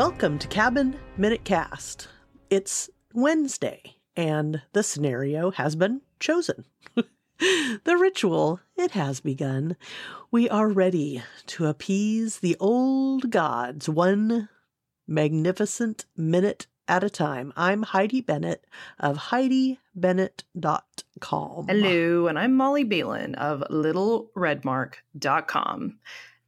Welcome to Cabin Minute Cast. It's Wednesday, and the scenario has been chosen. the ritual, it has begun. We are ready to appease the old gods one magnificent minute at a time. I'm Heidi Bennett of HeidiBennett.com. Hello, and I'm Molly Balin of LittleRedmark.com.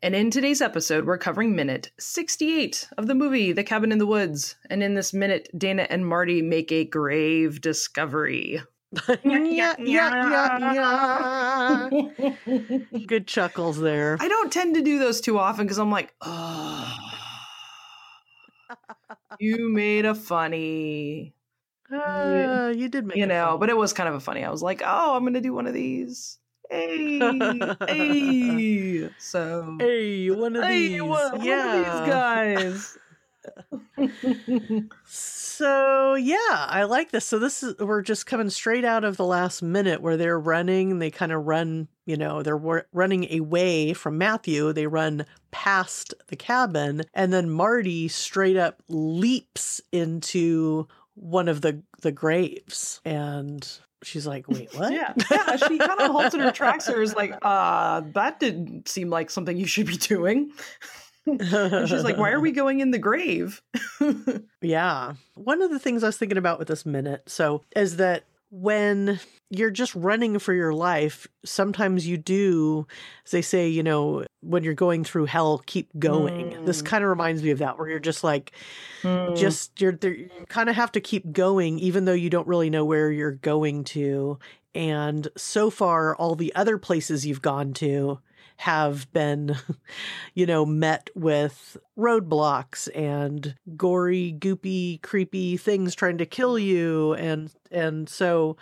And in today's episode, we're covering minute 68 of the movie The Cabin in the Woods. And in this minute, Dana and Marty make a grave discovery. yeah, yeah, yeah, yeah. Good chuckles there. I don't tend to do those too often because I'm like, oh, you made a funny. Uh, you did make you know, funny. but it was kind of a funny. I was like, oh, I'm going to do one of these. Hey, hey. So, Hey, one of hey, these. one, one yeah. of these guys. So yeah, I like this. So this is we're just coming straight out of the last minute where they're running. They kind of run, you know, they're wa- running away from Matthew. They run past the cabin, and then Marty straight up leaps into one of the the graves, and she's like, "Wait, what?" yeah, yeah. She kind of halts in her tracks. There is like, uh, that didn't seem like something you should be doing. And she's like, why are we going in the grave? Yeah. One of the things I was thinking about with this minute, so is that when you're just running for your life, sometimes you do, as they say, you know, when you're going through hell, keep going. This Mm. kind of reminds me of that, where you're just like, Mm. just you're you kind of have to keep going, even though you don't really know where you're going to. And so far, all the other places you've gone to have been, you know, met with roadblocks and gory, goopy, creepy things trying to kill you. And, and so,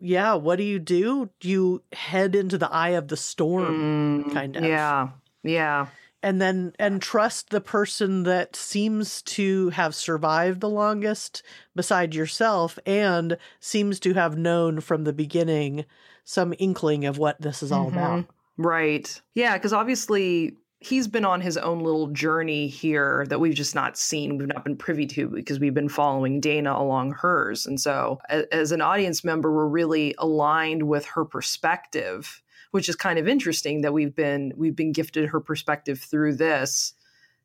yeah, what do you do? You head into the eye of the storm Mm, kind of. Yeah, yeah. and then and trust the person that seems to have survived the longest beside yourself and seems to have known from the beginning some inkling of what this is all about. Right. Yeah, because obviously he's been on his own little journey here that we've just not seen, we've not been privy to because we've been following Dana along hers. And so, as an audience member, we're really aligned with her perspective, which is kind of interesting that we've been we've been gifted her perspective through this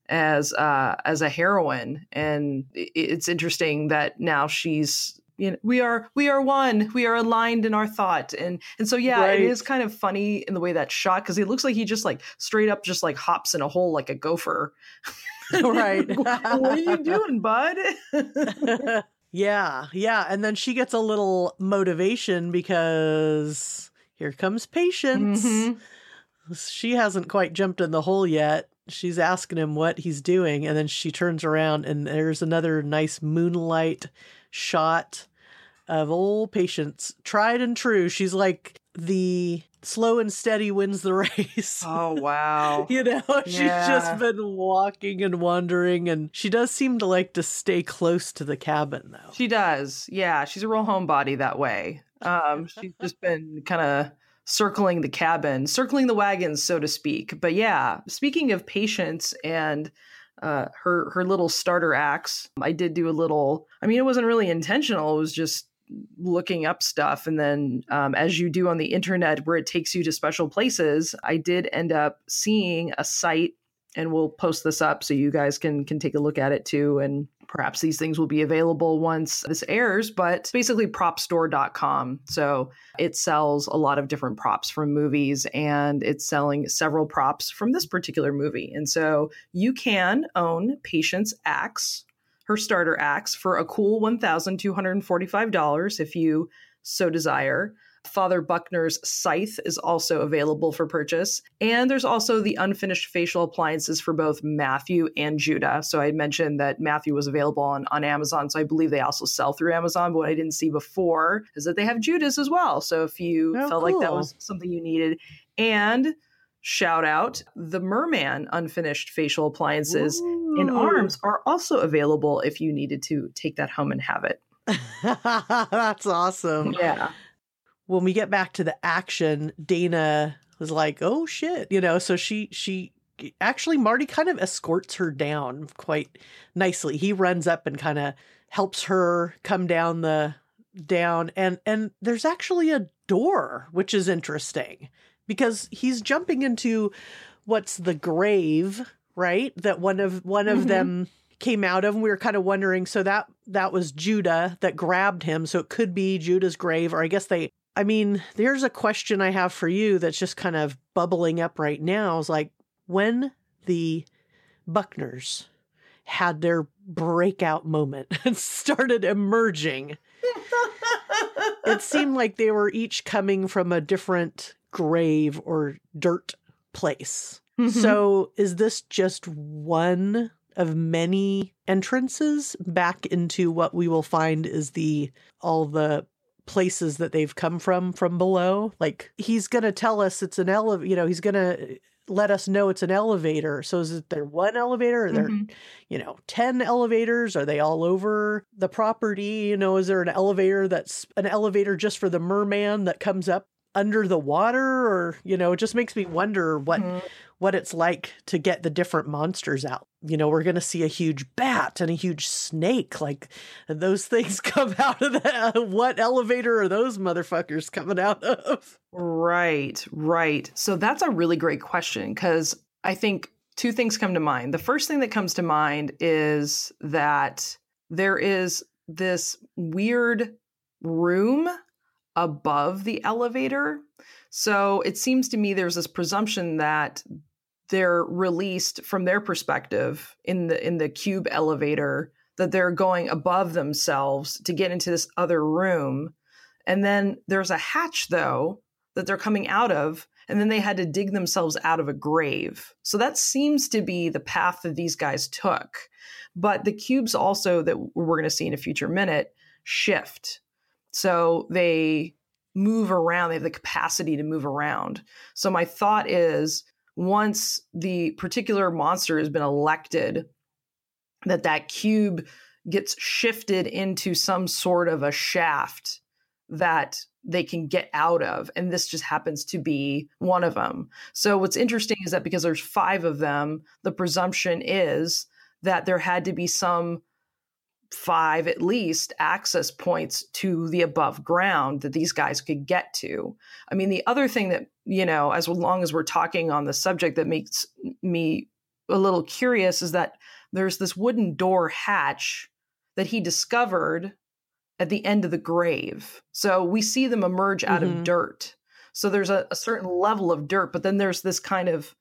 as uh as a heroine and it's interesting that now she's you know we are we are one we are aligned in our thought and and so yeah Right. it is kind of funny in the way that's shot because it looks like he just like straight up just like hops in a hole like a gopher Right. what are you doing bud yeah, yeah. And then she gets a little motivation because here comes patience. Mhm. She hasn't quite jumped in the hole yet. She's asking him what he's doing, and then she turns around, and there's another nice moonlight shot of old patience, tried and true. She's like the slow and steady wins the race. oh wow You know, she's just been walking and wandering, and she does seem to like to stay close to the cabin, though. She does. Yeah, she's a real homebody that way. Um, she's just been kind of circling the cabin, circling the wagons, so to speak. But yeah, speaking of patience and uh, her her little starter axe, I did do a little. I mean, it wasn't really intentional. It was just looking up stuff and then um, as you do on the internet where it takes you to special places i did end up seeing a site and we'll post this up so you guys can can take a look at it too and perhaps these things will be available once this airs but basically propstore.com so it sells a lot of different props from movies and it's selling several props from this particular movie. And so you can own patience axe her starter axe for a cool $1245 if you so desire Father Buckner's scythe is also available for purchase. And there's also the unfinished facial appliances for both Matthew and Judah. So I mentioned that Matthew was available on, on Amazon. So I believe they also sell through Amazon. But what I didn't see before is that they have Judah's as well. So if you Oh, felt like that was something you needed, and shout out the Merman unfinished facial appliances in Ooh. arms are also available if you needed to take that home and have it. That's awesome. Yeah. When we get back to the action, Dana was like, "Oh shit," you know. So she she actually Marty kind of escorts her down quite nicely. He runs up and kind of helps her come down the down and and there's actually a door which is interesting because he's jumping into what's the grave, right? That one of one of mm-hmm. them came out of and we were kind of wondering so that that was Judah that grabbed him so it could be Judah's grave or I guess they I mean there's a question I have for you that's just kind of bubbling up right now is like when the Buckners had their breakout moment and started emerging it seemed like they were each coming from a different grave or dirt place. Mm-hmm. So is this just one of many entrances back into what we will find is the all the places that they've come from from below like he's going to tell us it's an elevator you know he's going to let us know it's an elevator so is it there one elevator are there mm-hmm. you know 10 elevators are they all over the property you know is there an elevator that's an elevator just for the merman that comes up under the water or you know it just makes me wonder what mm-hmm. What it's like to get the different monsters out. You know we're going to see a huge bat and a huge snake like those things come out of the what elevator are those motherfuckers coming out of? Right right. So that's a really great question cuz i think two things come to mind. The first thing that comes to mind is that there is this weird room above the elevator. So it seems to me there's this presumption that they're released from their perspective in the in the cube elevator that they're going above themselves to get into this other room. And then there's a hatch though that they're coming out of and then they had to dig themselves out of a grave. So that seems to be the path that these guys took. But the cubes also that we're going to see in a future minute shift. So they move around, they have the capacity to move around. So my thought is once the particular monster has been elected, that that cube gets shifted into some sort of a shaft that they can get out of and this just happens to be one of them so what's interesting is that because there's five of them the presumption is that there had to be some five at least access points to the above ground that these guys could get to. I mean, the other thing that, you know, as long as we're talking on the subject that makes me a little curious is that there's this wooden door hatch that he discovered at the end of the grave. So we see them emerge out mm-hmm. of dirt. So there's a, a certain level of dirt, but then there's this kind of,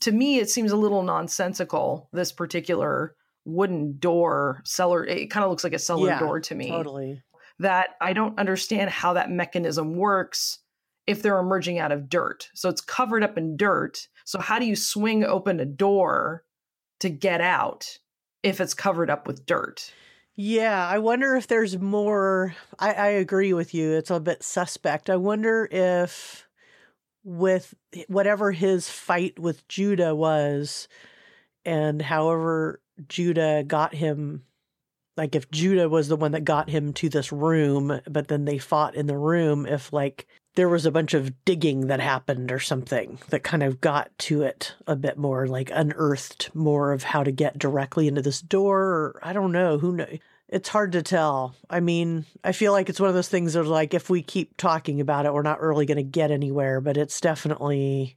to me, it seems a little nonsensical, this particular wooden door cellar it kind of looks like a cellar yeah, door to me totally that i don't understand how that mechanism works if they're emerging out of dirt. So it's covered up in dirt. So how do you swing open a door to get out if it's covered up with dirt? Yeah i wonder if there's more i, I agree with you it's a bit suspect. I wonder if with whatever his fight with judah was and however Judah got him like if Judah was the one that got him to this room, but then they fought in the room, if like there was a bunch of digging that happened or something that kind of got to it a bit more, like unearthed more of how to get directly into this door, or I don't know, who knows. It's hard to tell. I mean, I feel like it's one of those things that like if we keep talking about it, we're not really going to get anywhere, but it's definitely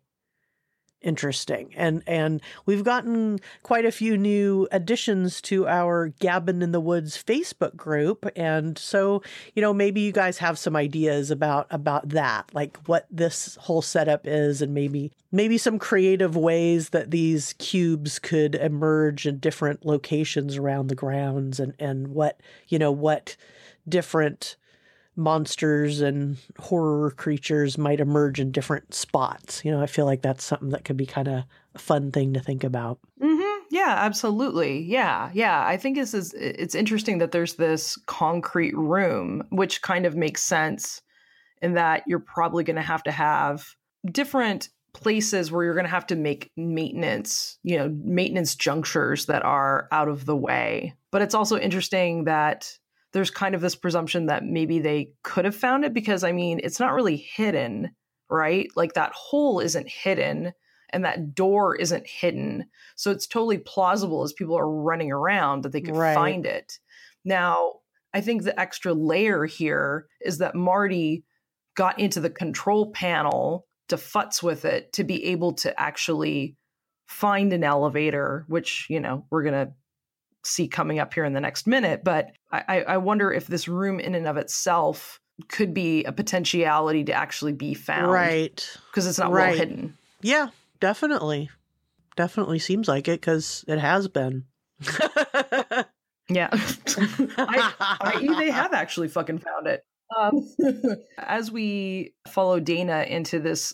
interesting. And and we've gotten quite a few new additions to our Gabbin in the Woods Facebook group. And so, you know, maybe you guys have some ideas about about that, like what this whole setup is and maybe maybe some creative ways that these cubes could emerge in different locations around the grounds and and what, you know, what different monsters and horror creatures might emerge in different spots. You know, I feel like that's something that could be kind of a fun thing to think about. Mm-hmm. Yeah, absolutely. Yeah, yeah. I think this is it's interesting that there's this concrete room, which kind of makes sense in that you're probably going to have to have different places where you're going to have to make maintenance, you know, maintenance junctures that are out of the way. But it's also interesting that there's kind of this presumption that maybe they could have found it because I mean, it's not really hidden, right? Like that hole isn't hidden and that door isn't hidden. So it's totally plausible as people are running around that they could Right. find it. Now, I think the extra layer here is that Marty got into the control panel to futz with it to be able to actually find an elevator, which, you know, we're going to see coming up here in the next minute. But I, I I wonder if this room in and of itself could be a potentiality to actually be found. Right. Because it's not well Right. hidden. Yeah, definitely. Definitely seems like it because it has been. Yeah. I, i.e., they have actually fucking found it. Um, as we follow Dana into this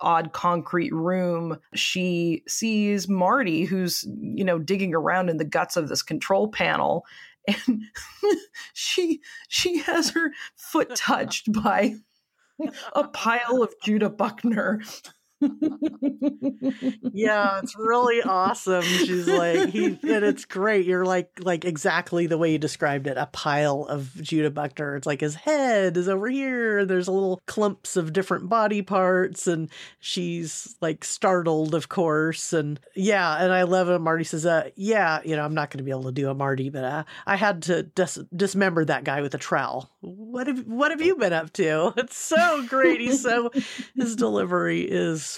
odd concrete room, she sees Marty, who's, you know, digging around in the guts of this control panel. And she she has her foot touched by a pile of Judah Buckner. Yeah, it's really awesome. She's like he and it's great. You're like like exactly the way you described it. A pile of Judah Buckner. It's like his head is over here. There's little clumps of different body parts, and she's like startled, of course. And yeah, and I love it. Marty says, uh, yeah, you know, I'm not gonna be able to do a Marty, but uh, I had to dis- dismember that guy with a trowel. What have what have you been up to? It's so great. He's so his delivery is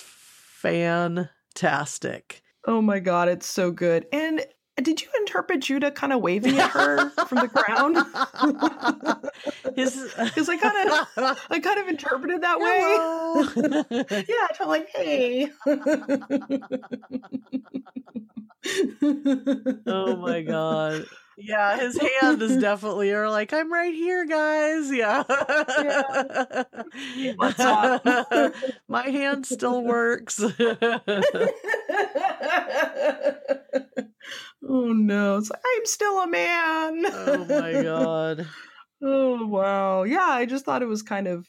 fantastic. Oh my god, it's so good. And did you interpret Judah kind of waving at her from the ground? Because I kind of, I kind of interpreted that way. Yeah, I'm like, hey. oh my god. Yeah, his hand is definitely or like, I'm right here, guys. Yeah. What's up? my hand still works. oh no! It's like, I'm still a man. oh my god. Oh wow! Yeah, I just thought it was kind of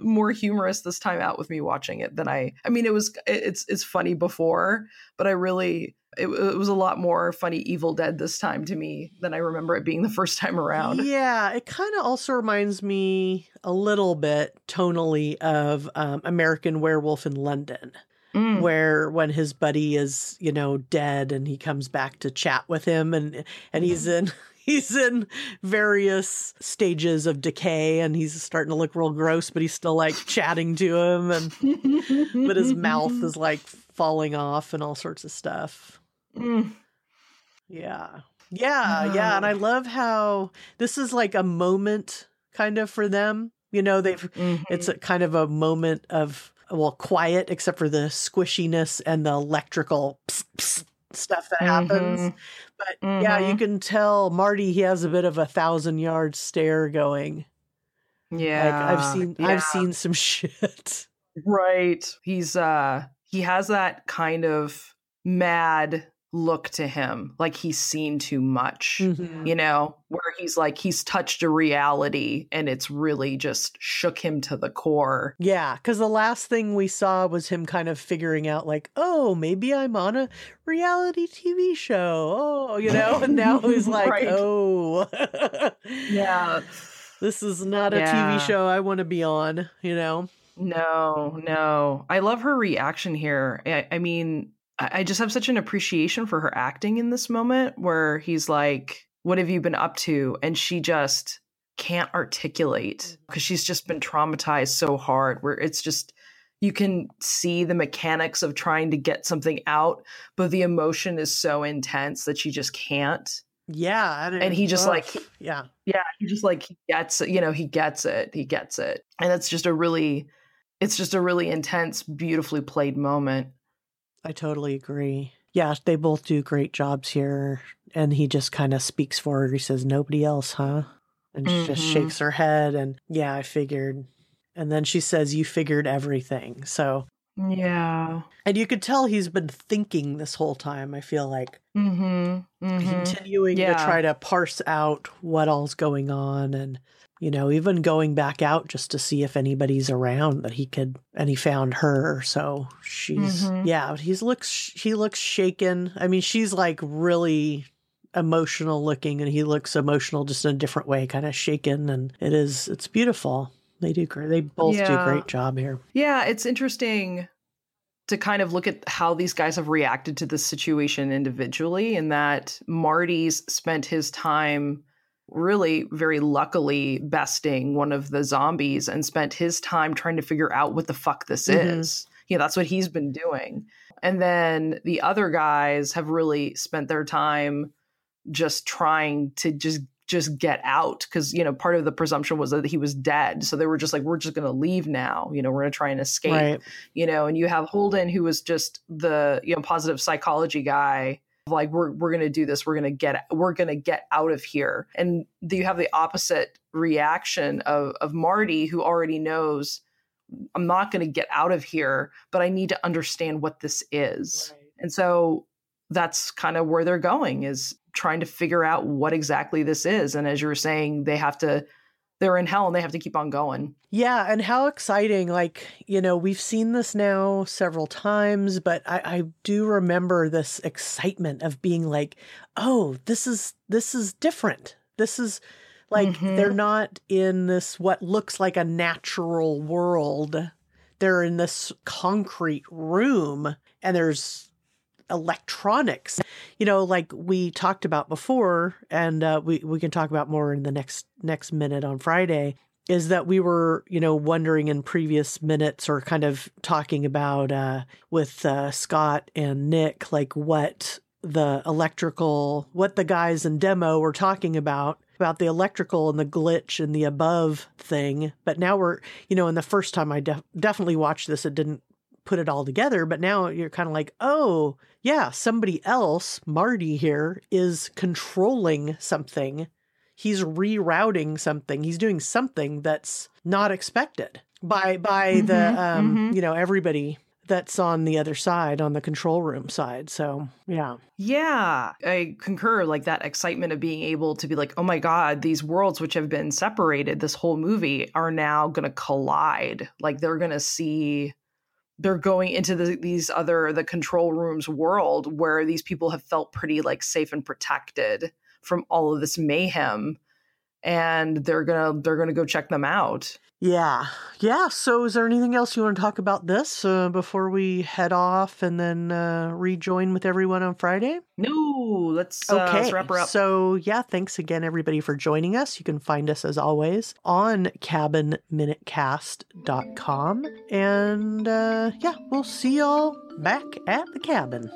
more humorous this time out with me watching it than I. I mean, it was it's it's funny before, but I really it, it was a lot more funny Evil Dead this time to me than I remember it being the first time around. Yeah, it kind of also reminds me a little bit tonally of um, American Werewolf in London. Mm. where when his buddy is you know dead and he comes back to chat with him and and he's in he's in various stages of decay and he's starting to look real gross but he's still like chatting to him and but his mouth is like falling off and all sorts of stuff Mm. yeah yeah yeah and i love how this is like a moment kind of for them you know they've Mhm. it's a kind of a moment of well quiet except for the squishiness and the electrical psst, psst stuff that happens Mhm. but yeah you Mhm. can tell marty he has a bit of a thousand yard stare going yeah, like i've seen yeah. i've seen some shit Right. He's uh he has that kind of mad look to him, like he's seen too much. Mhm. You know, where he's like he's touched a reality and it's really just shook him to the core. yeah because the last thing we saw was him kind of figuring out like oh maybe i'm on a reality tv show oh you know and now he's like Right. oh Yeah. this is not a Yeah. tv show i want to be on you know No, no. I love her reaction here. I, I mean, I, I just have such an appreciation for her acting in this moment where he's like, What have you been up to? And she just can't articulate because she's just been traumatized so hard where it's just you can see the mechanics of trying to get something out, but the emotion is so intense that she just can't. Yeah, and, And he just, like- yeah, Yeah, he just like he gets it, you know, he gets it. He gets it. And it's just a really it's just a really intense, beautifully played moment. I totally agree. Yeah, they both do great jobs here, and he just kind of speaks for her. He says, "Nobody else, huh?" And she just Mhm. shakes her head, and yeah, I figured. And then she says, "You figured everything." So, Yeah. and you could tell he's been thinking this whole time. I feel like Mm-hmm. mm-hmm. continuing to try to parse out what all's going on and you know even going back out just to see if anybody's around that he could and he found her. So she's Mhm. yeah he's looks he looks shaken. I mean she's like really emotional looking and he looks emotional just in a different way kind of shaken and it is it's beautiful. They do great they both do a great job here. Yeah, it's interesting to kind of look at how these guys have reacted to this situation individually, and that Marty's spent his time really very luckily besting one of the zombies and spent his time trying to figure out what the fuck this mm-hmm. is. You know, that's what he's been doing. And then the other guys have really spent their time just trying to just just get out because you know part of the presumption was that he was dead so they were just like we're just going to leave now you know we're going to try and escape right. you know and you have holden who was just the you know positive psychology guy like we're we're going to do this we're going to get we're going to get out of here and you have the opposite reaction of of marty who already knows i'm not going to get out of here but i need to understand what this is right. and so that's kind of where they're going is trying to figure out what exactly this is. And as you were saying, they have to they're in hell and they have to keep on going. Yeah, and how exciting! Like you know, we've seen this now several times, but I, I do remember this excitement of being like, "Oh, this is this is different. This is like mm-hmm. they're not in this what looks like a natural world. They're in this concrete room, and there's electronics. You know, like we talked about before, and uh, we we can talk about more in the next next minute on Friday. Is that we were, you know, wondering in previous minutes or kind of talking about uh, with uh, Scott and Nick, like what the electrical, what the guys in demo were talking about about the electrical and the glitch and the above thing. But now we're, you know, in the first time I def- definitely watched this, it didn't put it all together. But now you're kind of like, oh, yeah, somebody else, Marty here, is controlling something. He's rerouting something. He's doing something that's not expected by by mm-hmm, the um, mm-hmm. you know everybody that's on the other side on the control room side so yeah yeah i concur like that excitement of being able to be like oh my god these worlds which have been separated this whole movie are now going to collide like they're going to see they're going into the, these other the control rooms world where these people have felt pretty like safe and protected from all of this mayhem and they're gonna they're gonna go check them out yeah. Yeah so is there anything else you want to talk about this uh, before we head off and then uh, rejoin with everyone on friday? No let's uh, okay let's wrap her up. so yeah thanks again everybody for joining us. You can find us as always on cabinminutecast.com and uh, yeah we'll see y'all back at the cabin